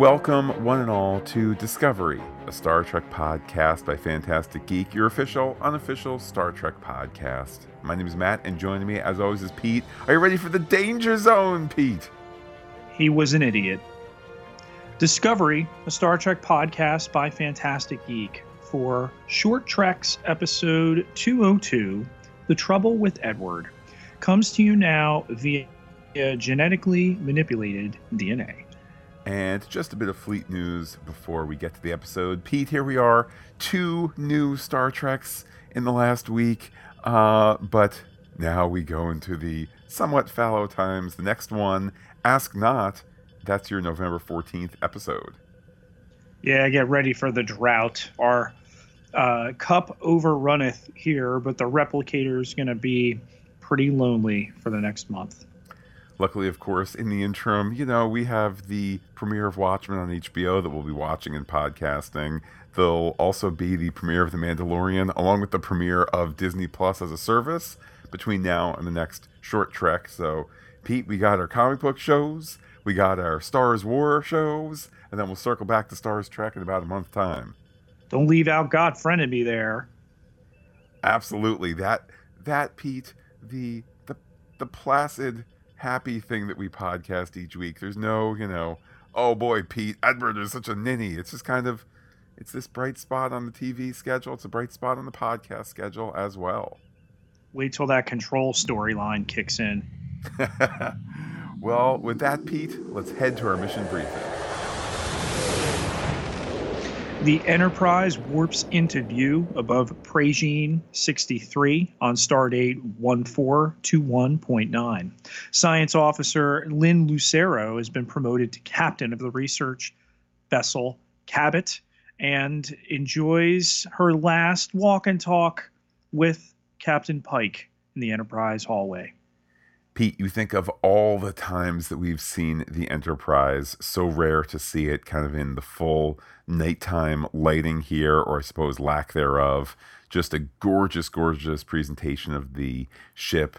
Welcome, one and all, to Discovery, a Star Trek podcast by Fantastic Geek, your official, unofficial Star Trek podcast. My name is Matt, and joining me, as always, is Pete. Are you ready for the danger zone, Pete? He was an idiot. Discovery, a Star Trek podcast by Fantastic Geek, for Short Treks episode 202 The Trouble with Edward, comes to you now via genetically manipulated DNA. And just a bit of fleet news before we get to the episode. Pete, here we are. Two new Star Treks in the last week. Uh, but now we go into the somewhat fallow times. The next one, Ask Not. That's your November 14th episode. Yeah, get ready for the drought. Our uh, cup overrunneth here, but the replicator is going to be pretty lonely for the next month. Luckily, of course, in the interim, you know, we have the premiere of Watchmen on HBO that we'll be watching and podcasting. There'll also be the premiere of The Mandalorian, along with the premiere of Disney Plus as a service between now and the next short trek. So, Pete, we got our comic book shows, we got our Stars War shows, and then we'll circle back to Stars Trek in about a month's time. Don't leave out God Friended Me there. Absolutely. That that Pete, the the the placid happy thing that we podcast each week. There's no, you know, oh boy, Pete Edward is such a ninny. It's just kind of, it's this bright spot on the TV schedule. It's a bright spot on the podcast schedule as well. Wait till that control storyline kicks in. well, with that, Pete, let's head to our mission briefing. The Enterprise warps into view above Pragine 63 on stardate 1421.9. Science officer Lynn Lucero has been promoted to captain of the research vessel Cabot and enjoys her last walk and talk with Captain Pike in the Enterprise hallway. Pete, you think of all the times that we've seen the Enterprise, so rare to see it kind of in the full nighttime lighting here, or I suppose lack thereof. Just a gorgeous, gorgeous presentation of the ship.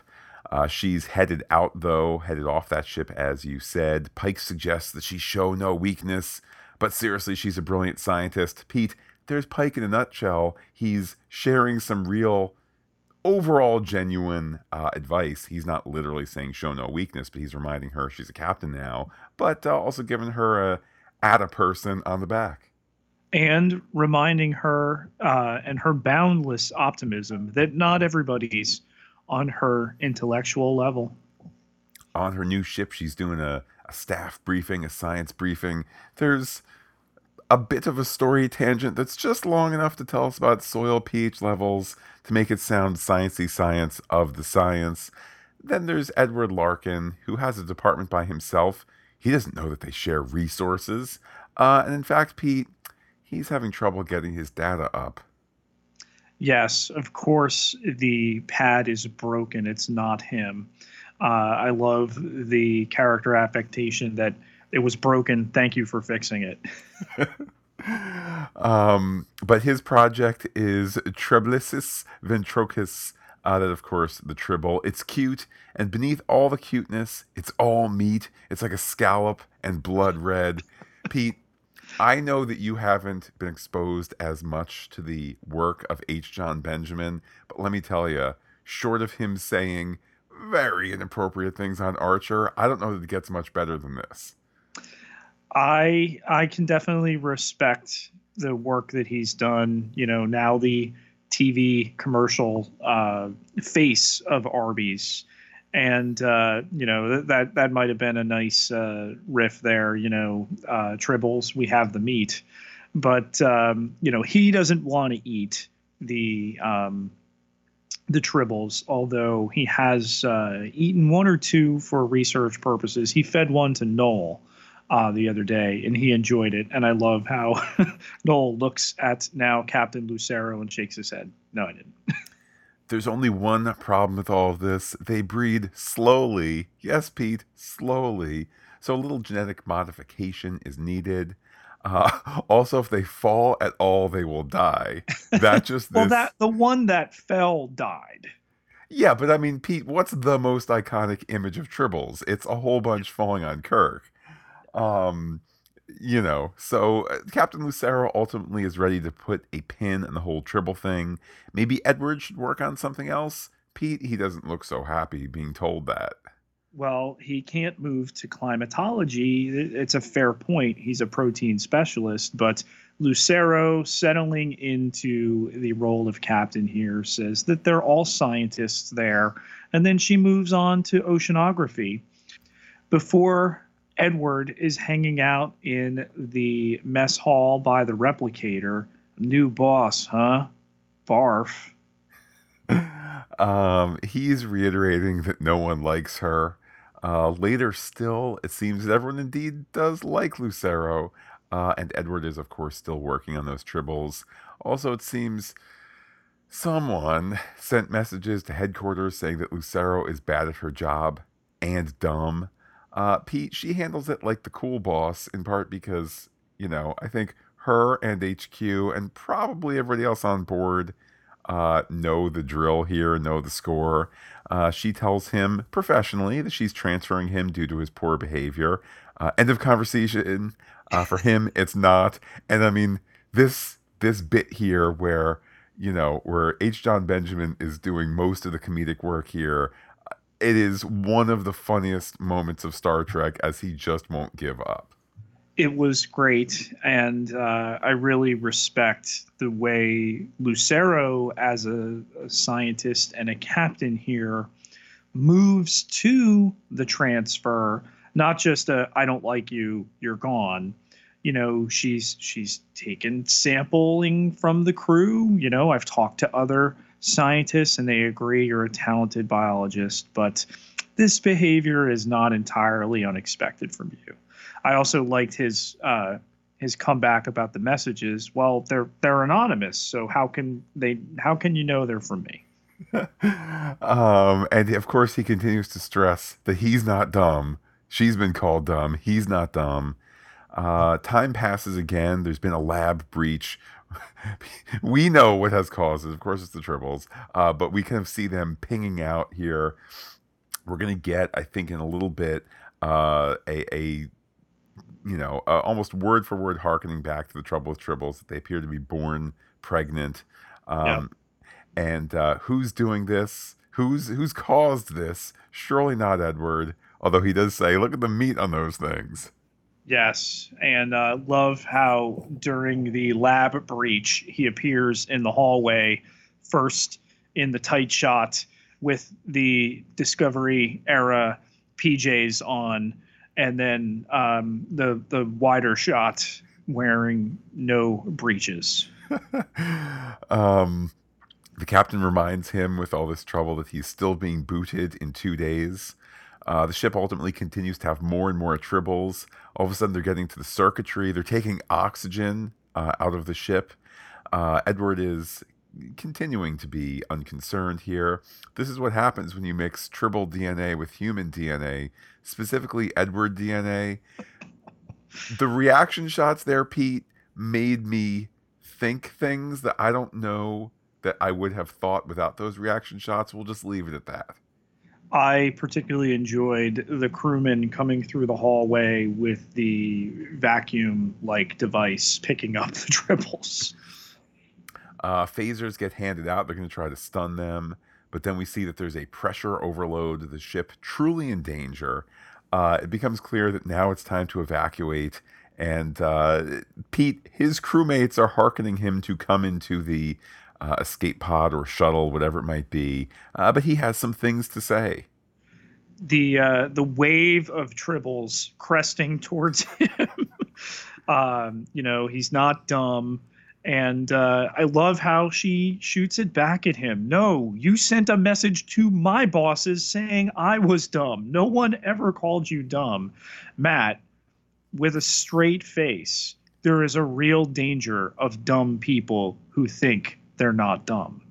Uh, she's headed out, though, headed off that ship, as you said. Pike suggests that she show no weakness, but seriously, she's a brilliant scientist. Pete, there's Pike in a nutshell. He's sharing some real overall genuine uh, advice. He's not literally saying show no weakness, but he's reminding her she's a captain now, but uh, also giving her a at a person on the back. And reminding her uh, and her boundless optimism that not everybody's on her intellectual level. On her new ship, she's doing a, a staff briefing, a science briefing. There's a bit of a story tangent that's just long enough to tell us about soil pH levels to make it sound sciencey science of the science. Then there's Edward Larkin, who has a department by himself. He doesn't know that they share resources. Uh, and in fact, Pete, he's having trouble getting his data up. Yes, of course, the pad is broken. It's not him. Uh, I love the character affectation that it was broken. Thank you for fixing it. um, but his project is Treblissus ventrochus. Uh, that, of course, the tribble. It's cute, and beneath all the cuteness, it's all meat. It's like a scallop and blood red. Pete, I know that you haven't been exposed as much to the work of H. Jon Benjamin, but let me tell you, short of him saying very inappropriate things on Archer, I don't know that it gets much better than this. I I can definitely respect the work that he's done. You know, now the TV commercial uh, face of Arby's, and uh, you know that that might have been a nice uh, riff there. You know, uh, tribbles, we have the meat, but um, you know he doesn't want to eat the um, the tribbles, although he has uh, eaten one or two for research purposes. He fed one to Noel uh, the other day, and he enjoyed it. And I love how Noel looks at now Captain Lucero and shakes his head. No, I didn't. There's only one problem with all of this. They breed slowly. Yes, Pete, slowly. So a little genetic modification is needed. Uh, also, if they fall at all, they will die. That just well, this... that the one that fell died. Yeah, but I mean, Pete, what's the most iconic image of Tribbles? It's a whole bunch falling on Kirk. Um, you know, so uh, Captain Lucero ultimately is ready to put a pin in the whole Tribble thing. Maybe Edward should work on something else. Pete, he doesn't look so happy being told that. Well, he can't move to climatology. It's a fair point. He's a protein specialist, but Lucero, settling into the role of captain here, says that they're all scientists there. And then she moves on to oceanography. Before Edward is hanging out in the mess hall by the replicator. New boss, huh? Barf. Um, he's reiterating that no one likes her. Uh, later still, it seems that everyone indeed does like Lucero. Uh, and Edward is, of course, still working on those tribbles. Also, it seems someone sent messages to headquarters saying that Lucero is bad at her job and dumb. Uh, Pete, she handles it like the cool boss, in part because, you know, I think her and HQ and probably everybody else on board uh, know the drill here, know the score. Uh, she tells him professionally that she's transferring him due to his poor behavior. Uh, end of conversation. Uh, for him, it's not. And I mean, this this bit here where you know where H. Jon Benjamin is doing most of the comedic work here it is one of the funniest moments of Star Trek as he just won't give up. It was great, and uh, I really respect the way Lucero, as a, a scientist and a captain here, moves to the transfer. Not just a "I don't like you, you're gone." You know, she's she's taken sampling from the crew. You know, I've talked to other scientists and they agree you're a talented biologist, but this behavior is not entirely unexpected from you. I also liked his uh, his comeback about the messages. Well, they're they're anonymous, so how can they? How can you know they're from me? um, and of course, he continues to stress that he's not dumb. She's been called dumb. He's not dumb. Uh, time passes again. There's been a lab breach we know what has caused it. Of course, it's the tribbles, uh, but we kind of see them pinging out here. We're going to get, I think, in a little bit, uh, a, a you know, uh, almost word for word harkening back to the trouble with tribbles that they appear to be born pregnant. Um, yeah. And uh, who's doing this? Who's who's caused this? Surely not Edward. Although he does say, "Look at the meat on those things." Yes, and uh, love how during the lab breach he appears in the hallway, first in the tight shot with the Discovery era PJs on, and then um, the the wider shot wearing no breeches. um, the captain reminds him with all this trouble that he's still being booted in two days. Uh, the ship ultimately continues to have more and more tribbles. All of a sudden, they're getting to the circuitry. They're taking oxygen uh, out of the ship. Uh, Edward is continuing to be unconcerned here. This is what happens when you mix tribble DNA with human DNA, specifically Edward DNA. The reaction shots there, Pete, made me think things that I don't know that I would have thought without those reaction shots. We'll just leave it at that. I particularly enjoyed the crewman coming through the hallway with the vacuum like device picking up the tribbles. Uh, phasers get handed out. They're going to try to stun them. But then we see that there's a pressure overload. The ship truly in danger. Uh, it becomes clear that now it's time to evacuate. And uh, Pete, his crewmates are hearkening him to come into the uh, escape pod or shuttle, whatever it might be. Uh, but he has some things to say. The uh, the wave of tribbles cresting towards him. um, you know, he's not dumb. And uh, I love how she shoots it back at him. No, you sent a message to my bosses saying I was dumb. No one ever called you dumb. Matt, with a straight face, there is a real danger of dumb people who think they're not dumb.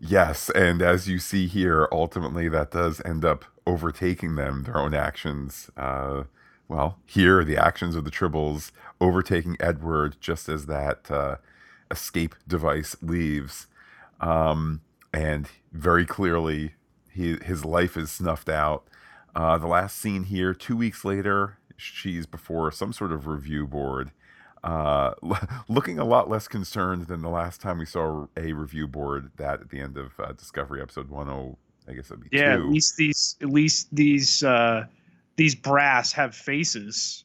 Yes, and as you see here, ultimately that does end up overtaking them, their own actions. Uh, well, here, the actions of the Tribbles overtaking Edward just as that uh, escape device leaves. Um, and very clearly, he, his life is snuffed out. Uh, the last scene here, two weeks later, she's before some sort of review board, uh, looking a lot less concerned than the last time we saw a review board. That at the end of uh, Discovery episode one oh, I guess it'd be yeah. two. At least these, at least these, uh, these brass have faces.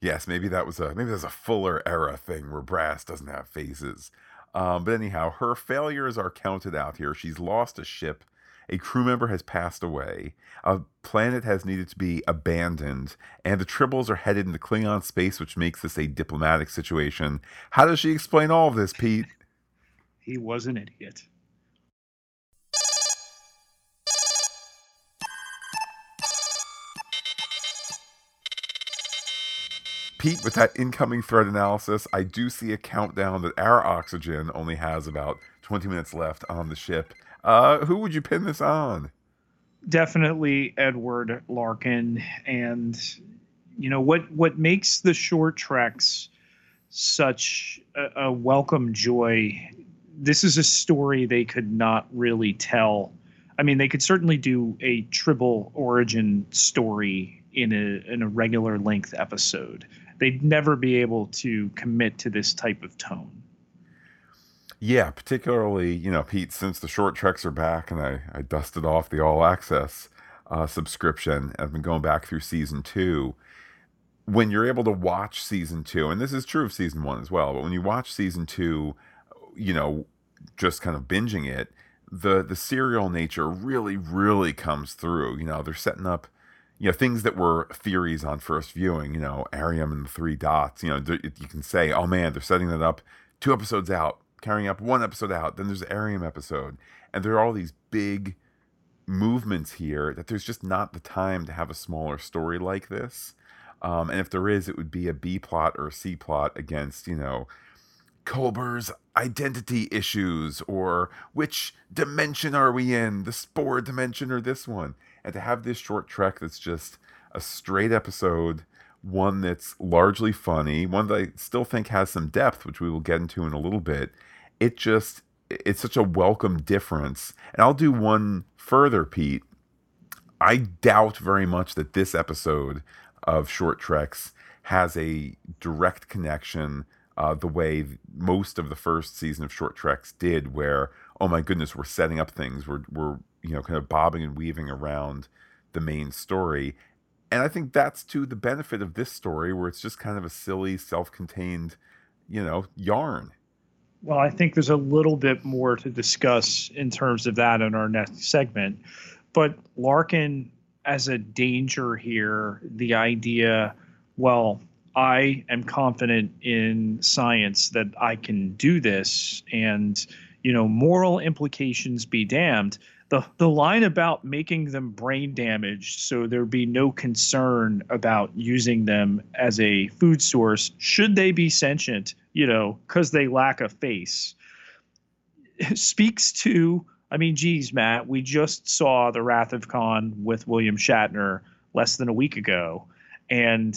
Yes, maybe that was a maybe that's a Fuller era thing where brass doesn't have faces. Um, but anyhow, her failures are counted out here. She's lost a ship a crew member has passed away, a planet has needed to be abandoned, and the Tribbles are headed into Klingon space, which makes this a diplomatic situation. How does she explain all of this, Pete? He was an idiot. Pete, with that incoming threat analysis, I do see a countdown that our oxygen only has about 20 minutes left on the ship. Uh, who would you pin this on? Definitely Edward Larkin, and you know what what makes the short treks such a, a welcome joy. This is a story they could not really tell. I mean, they could certainly do a Tribble origin story in a in a regular length episode. They'd never be able to commit to this type of tone. Yeah, particularly, you know, Pete, since the short treks are back and I, I dusted off the all access uh, subscription, I've been going back through season two. When you're able to watch season two, and this is true of season one as well, but when you watch season two, you know, just kind of binging it, the the serial nature really, really comes through. You know, they're setting up, you know, things that were theories on first viewing. You know, Airiam and the three dots. You know, you can say, oh man, they're setting that up two episodes out carrying up one episode out. Then there's the Airiam episode, and there are all these big movements here that there's just not the time to have a smaller story like this. Um, and if there is, it would be a B plot or a C plot against, you know, Culber's identity issues or which dimension are we in, the spore dimension or this one. And to have this short trek that's just a straight episode one that's largely funny, one that I still think has some depth, which we will get into in a little bit. It just it's such a welcome difference. And I'll do one further, Pete. I doubt very much that this episode of Short Treks has a direct connection uh, the way most of the first season of Short Treks did, where oh my goodness, we're setting up things, we're we're you know kind of bobbing and weaving around the main story, and I think that's to the benefit of this story, where it's just kind of a silly, self-contained, you know, yarn. Well, I think there's a little bit more to discuss in terms of that in our next segment. But Larkin as a danger here, the idea, well, I am confident in science that I can do this and you know moral implications be damned the the line about making them brain damaged so there'd be no concern about using them as a food source should they be sentient you know because they lack a face speaks to i mean geez matt we just saw the wrath of khan with william shatner less than a week ago. And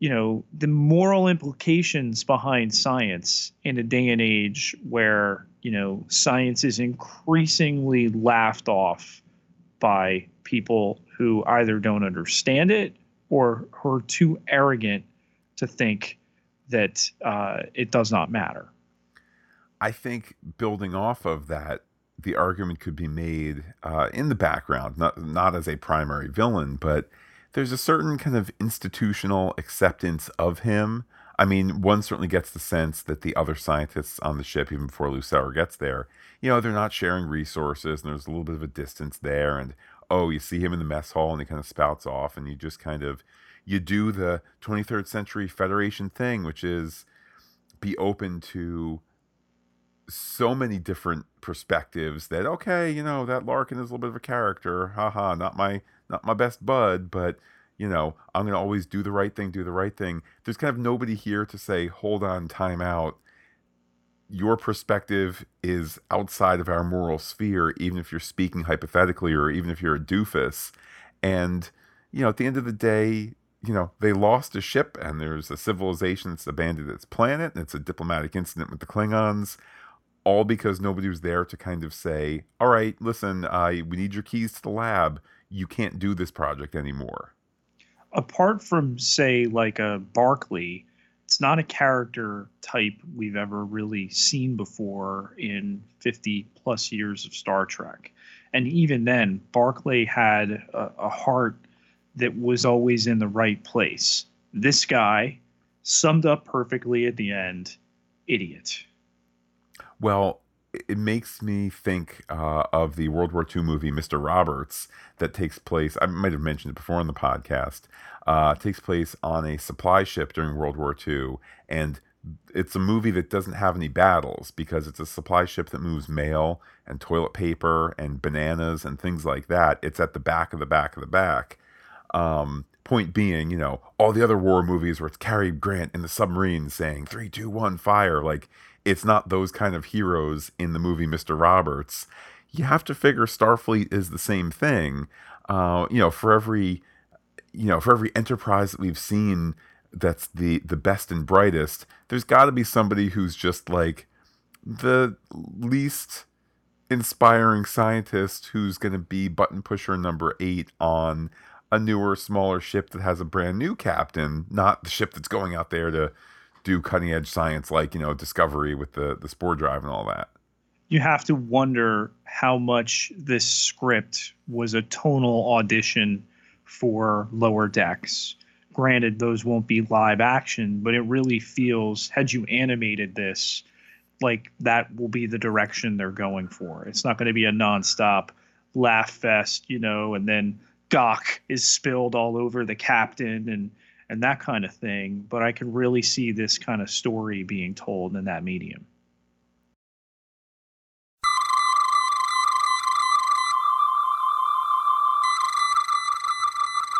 you know the moral implications behind science in a day and age where you know, science is increasingly laughed off by people who either don't understand it or who are too arrogant to think that uh, it does not matter. I think building off of that, the argument could be made uh, in the background, not not as a primary villain, but there's a certain kind of institutional acceptance of him I mean, one certainly gets the sense that the other scientists on the ship, even before Lucero gets there, you know, they're not sharing resources and there's a little bit of a distance there. And oh, you see him in the mess hall and he kind of spouts off and you just kind of you do the 23rd century Federation thing, which is be open to so many different perspectives that okay, you know, that Larkin is a little bit of a character. Haha, not my not my best bud, but you know, I'm going to always do the right thing, do the right thing. There's kind of nobody here to say, hold on, time out. Your perspective is outside of our moral sphere, even if you're speaking hypothetically or even if you're a doofus. And, you know, at the end of the day, you know, they lost a ship and there's a civilization that's abandoned its planet and it's a diplomatic incident with the Klingons, all because nobody was there to kind of say, all right, listen, uh, we need your keys to the lab. You can't do this project anymore apart from say like a Barclay, it's not a character type we've ever really seen before in 50 plus years of Star Trek. And even then, Barclay had a, a heart that was always in the right place. This guy summed up perfectly at the end idiot. Well, it makes me think uh, of the World War II movie Mr. Roberts that takes place. I might have mentioned it before on the podcast. Uh, takes place on a supply ship during World War II, and it's a movie that doesn't have any battles because it's a supply ship that moves mail and toilet paper and bananas and things like that. It's at the back of the back of the back. Um, point being, you know, all the other war movies where it's Cary Grant in the submarine saying three, two, one, fire, like it's not those kind of heroes in the movie Mr. Roberts. You have to figure Starfleet is the same thing. Uh, you know, for every you know, for every enterprise that we've seen that's the the best and brightest, there's got to be somebody who's just like the least inspiring scientist who's going to be button pusher number 8 on a newer smaller ship that has a brand new captain, not the ship that's going out there to do cutting edge science like you know discovery with the the spore drive and all that? You have to wonder how much this script was a tonal audition for lower decks. Granted those won't be live action but it really feels had you animated this like that will be the direction they're going for. It's not going to be a nonstop laugh fest you know and then gok is spilled all over the captain and and that kind of thing. But I can really see this kind of story being told in that medium.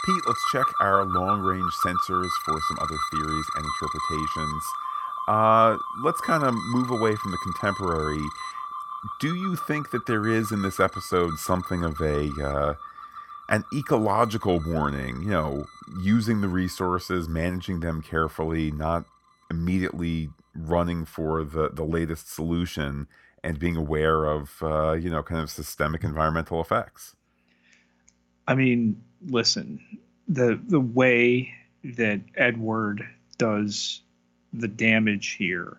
Pete, let's check our long range sensors for some other theories and interpretations. Uh, let's kind of move away from the contemporary. Do you think that there is in this episode something of a uh, an ecological warning, you know, using the resources, managing them carefully, not immediately running for the, the latest solution and being aware of, uh, you know, kind of systemic environmental effects. I mean, listen, the the way that Edward does the damage here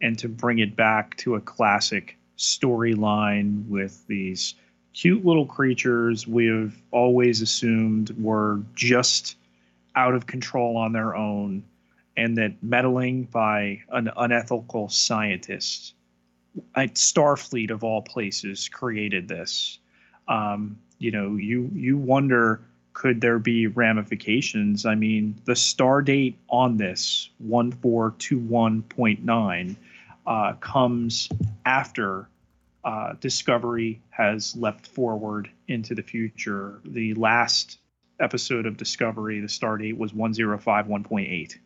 and to bring it back to a classic storyline with these cute little creatures we have always assumed were just out of control on their own, and that meddling by an unethical scientist, at Starfleet of all places, created this. Um, you know, you you wonder could there be ramifications? I mean, the star date on this one four two one point nine uh, comes after uh, Discovery has leapt forward into the future. The last episode of Discovery, the stardate was 105.1.8.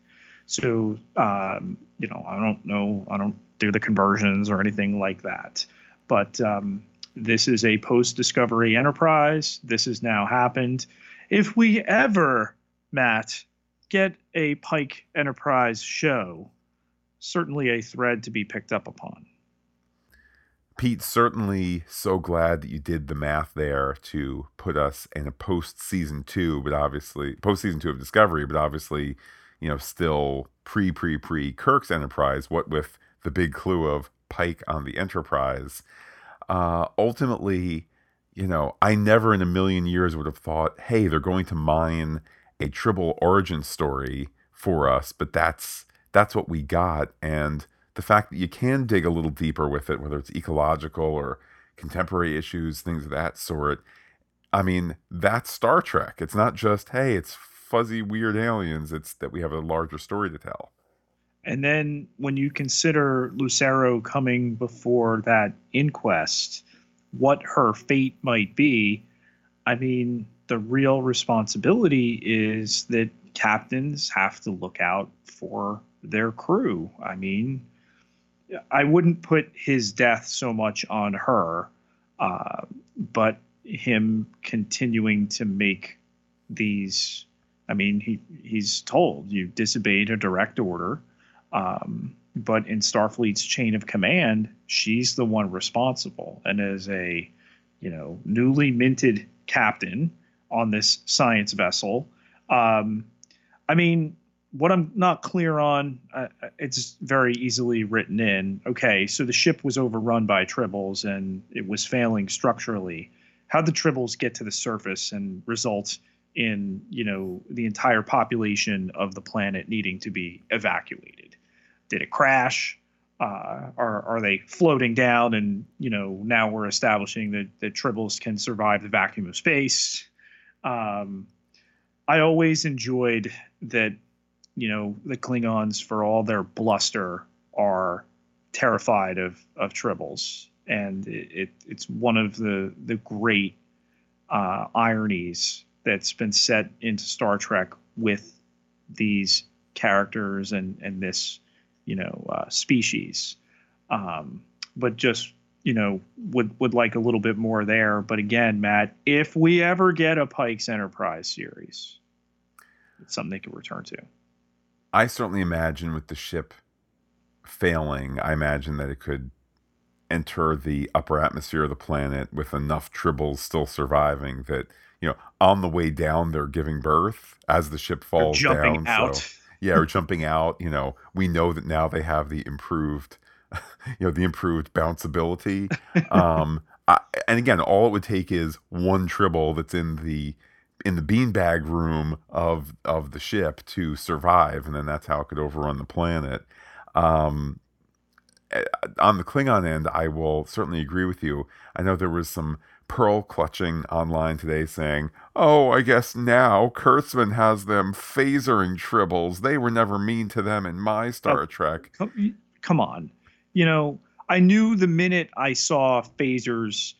So, um, you know, I don't know, I don't do the conversions or anything like that. But um, this is a post Discovery Enterprise. This has now happened. If we ever, Matt, get a Pike Enterprise show, certainly a thread to be picked up upon. Pete, certainly so glad that you did the math there to put us in a post season two, but obviously post season two of Discovery, but obviously, you know, still pre pre pre Kirk's Enterprise. What with the big clue of Pike on the Enterprise. Uh, ultimately, you know, I never in a million years would have thought, hey, they're going to mine a Tribble origin story for us, but that's that's what we got, and the fact that you can dig a little deeper with it, whether it's ecological or contemporary issues, things of that sort. I mean, that's Star Trek. It's not just, hey, it's fuzzy, weird aliens. It's that we have a larger story to tell. And then when you consider Lucero coming before that inquest, what her fate might be, I mean, the real responsibility is that captains have to look out for their crew. I mean, I wouldn't put his death so much on her, uh, but him continuing to make these. I mean, he he's told you disobeyed a direct order, um, but in Starfleet's chain of command, she's the one responsible, and as a you know newly minted captain on this science vessel, Um, I mean, what I'm not clear on, uh, it's very easily written in. Okay, so the ship was overrun by tribbles and it was failing structurally. How the tribbles get to the surface and result in you know the entire population of the planet needing to be evacuated? Did it crash? Uh, are are they floating down? And you know now we're establishing that that tribbles can survive the vacuum of space. Um, I always enjoyed that you know the Klingons for all their bluster are terrified of of tribbles, and it, it it's one of the the great uh, ironies that's been set into Star Trek with these characters and and this you know uh, species. Um, but just you know would would like a little bit more there. But again, Matt, if we ever get a Pike's Enterprise series, it's something they could return to. I certainly imagine with the ship failing, I imagine that it could enter the upper atmosphere of the planet with enough tribbles still surviving that you know on the way down they're giving birth as the ship falls down. Out. So yeah, or jumping out. You know, we know that now they have the improved, you know, the improved bounceability. um, I, and again, all it would take is one tribble that's in the in the beanbag room of of the ship to survive, and then that's how it could overrun the planet. Um, eh, on the Klingon end, I will certainly agree with you. I know there was some pearl clutching online today saying, "Oh, I guess now Kurtzman has them phasering tribbles. They were never mean to them in my Star oh, Trek." Come, come on, you know, I knew the minute I saw phasers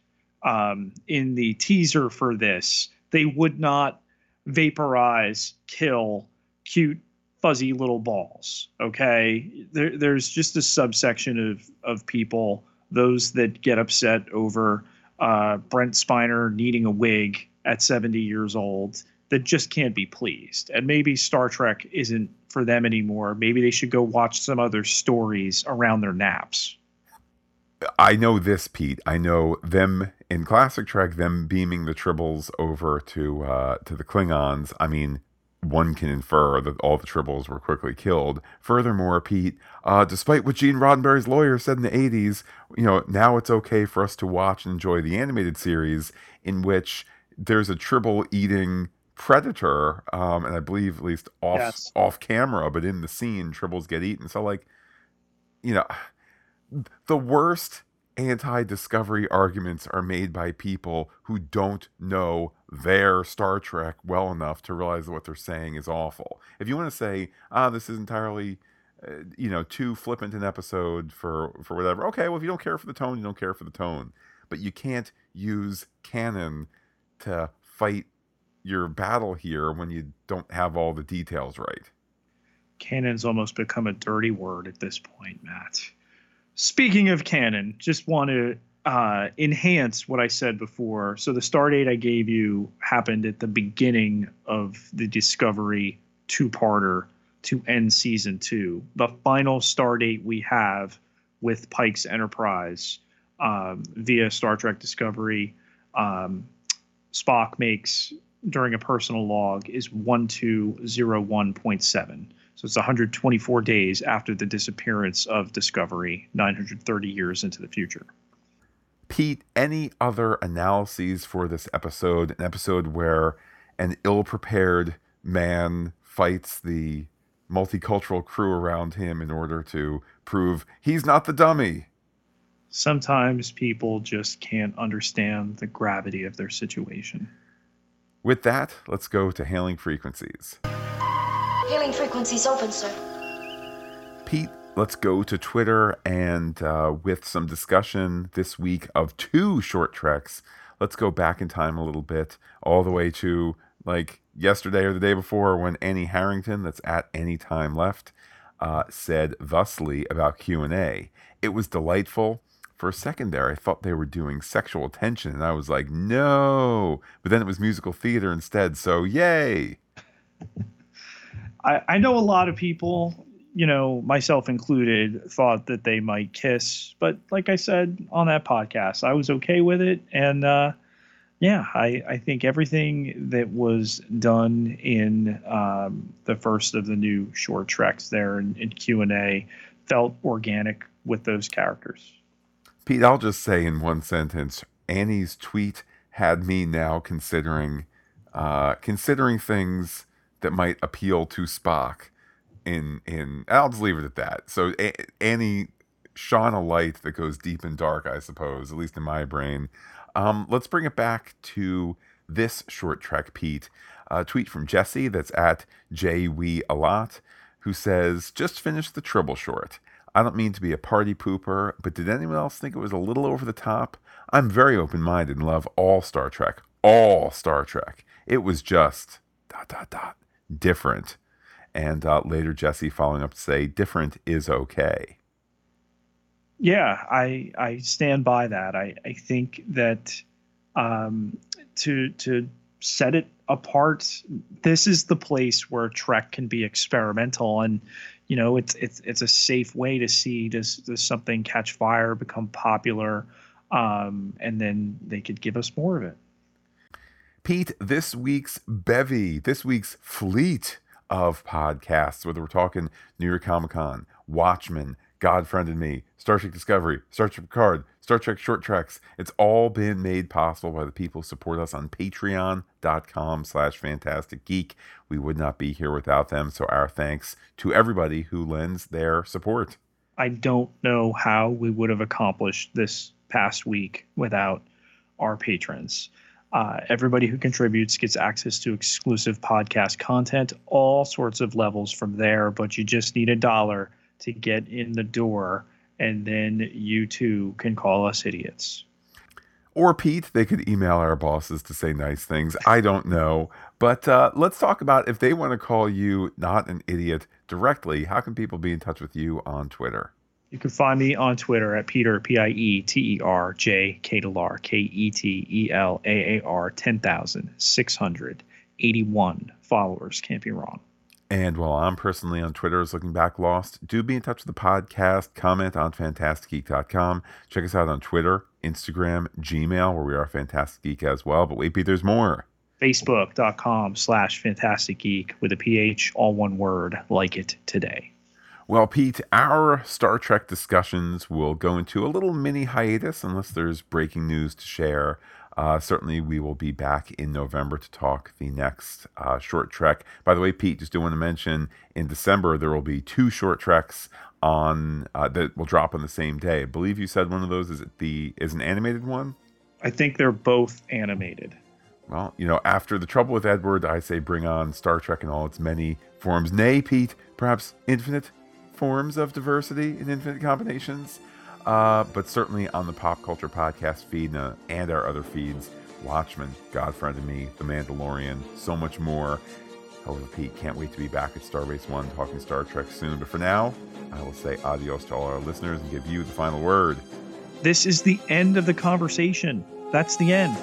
um, in the teaser for this they would not vaporize, kill cute, fuzzy little balls. Okay. There, there's just a subsection of, of people, those that get upset over uh, Brent Spiner needing a wig at 70 years old that just can't be pleased. And maybe Star Trek isn't for them anymore. Maybe they should go watch some other stories around their naps. I know this, Pete. I know them in classic Trek, them beaming the tribbles over to uh, to the Klingons. I mean, one can infer that all the tribbles were quickly killed. Furthermore, Pete, uh, despite what Gene Roddenberry's lawyer said in the '80s, you know, now it's okay for us to watch and enjoy the animated series in which there's a tribble eating predator, um, and I believe at least off yes. off camera, but in the scene, tribbles get eaten. So, like, you know the worst anti discovery arguments are made by people who don't know their Star Trek well enough to realize that what they're saying is awful. If you want to say, ah, this is entirely, uh, you know, too flippant an episode for, for whatever, okay, well, if you don't care for the tone, you don't care for the tone. But you can't use canon to fight your battle here when you don't have all the details right. Canon's almost become a dirty word at this point, Matt. Speaking of canon, just want to uh, enhance what I said before. So the star date I gave you happened at the beginning of the Discovery two-parter to end season two. The final star date we have with Pike's Enterprise um, via Star Trek Discovery, um, Spock makes during a personal log is 1201.7. So it's 124 days after the disappearance of Discovery, 930 years into the future. Pete, any other analyses for this episode? An episode where an ill prepared man fights the multicultural crew around him in order to prove he's not the dummy. Sometimes people just can't understand the gravity of their situation. With that, let's go to hailing frequencies. Hailing frequencies open, sir. Pete, let's go to Twitter and uh, with some discussion this week of two short treks. Let's go back in time a little bit, all the way to like yesterday or the day before when Annie Harrington, that's at any time left, uh, said thusly about Q and A. It was delightful. For a second there, I thought they were doing sexual tension, and I was like, no. But then it was musical theater instead, so yay. I, I know a lot of people, you know, myself included, thought that they might kiss, but like I said on that podcast, I was okay with it, and uh, Yeah, I, I think everything that was done in um, the first of the new short treks there in, in Q and A felt organic with those characters. Pete, I'll just say in one sentence, Annie's tweet had me now considering uh, considering things that might appeal to Spock. In in, I'll just leave it at that. So a- Annie shone a light that goes deep and dark, I suppose, at least in my brain. Um, let's bring it back to this short track, Pete. A tweet from Jesse that's at JWE a lot, who says, Just finished the Tribble short. I don't mean to be a party pooper, but did anyone else think it was a little over the top? I'm very open minded and love all Star Trek. All Star Trek. It was just dot dot dot different. And uh, later, Jesse following up to say, different is okay. Yeah, I I stand by that. I, I think that um, to to set it apart, this is the place where Trek can be experimental, and you know it's it's it's a safe way to see does does something catch fire, become popular, um, and then they could give us more of it. Pete, this week's bevy, this week's fleet of podcasts, whether we're talking New York Comic Con, Watchmen, God Friended Me, Star Trek Discovery, Star Trek Picard, Star Trek Short Treks. It's all been made possible by the people who support us on patreon.com slash fantastic geek. We would not be here without them. So our thanks to everybody who lends their support. I don't know how we would have accomplished this past week without our patrons. Uh, everybody who contributes gets access to exclusive podcast content, all sorts of levels from there, but you just need a dollar to get in the door, and then you too can call us idiots. Or Pete, they could email our bosses to say nice things. I don't know. But uh, let's talk about if they want to call you not an idiot directly, how can people be in touch with you on Twitter? You can find me on Twitter at Peter, P I E T E R J K L R K E T E L A A R 10,681 followers. Can't be wrong. And while I'm personally on Twitter as Looking Back Lost, do be in touch with the podcast. Comment on fantasticgeek.com. Check us out on Twitter, Instagram, Gmail, where we are Fantastic Geek as well. But wait, Pete, there's more. Facebook.com slash Fantastic Geek with a PH, all one word, like it today. Well, Pete, our Star Trek discussions will go into a little mini hiatus unless there's breaking news to share. Uh, certainly, we will be back in November to talk the next uh, short trek. By the way, Pete, just do want to mention in December there will be two short treks on uh, that will drop on the same day. I believe you said one of those is it the is an animated one. I think they're both animated. Well, you know, after the trouble with Edward, I say bring on Star Trek in all its many forms. Nay, Pete, perhaps infinite forms of diversity and infinite combinations. Uh, but certainly on the Pop Culture Podcast feed uh, and our other feeds Watchmen, God Friended Me, The Mandalorian, so much more. However, Pete, can't wait to be back at Starbase One talking Star Trek soon. But for now, I will say adios to all our listeners and give you the final word. This is the end of the conversation. That's the end.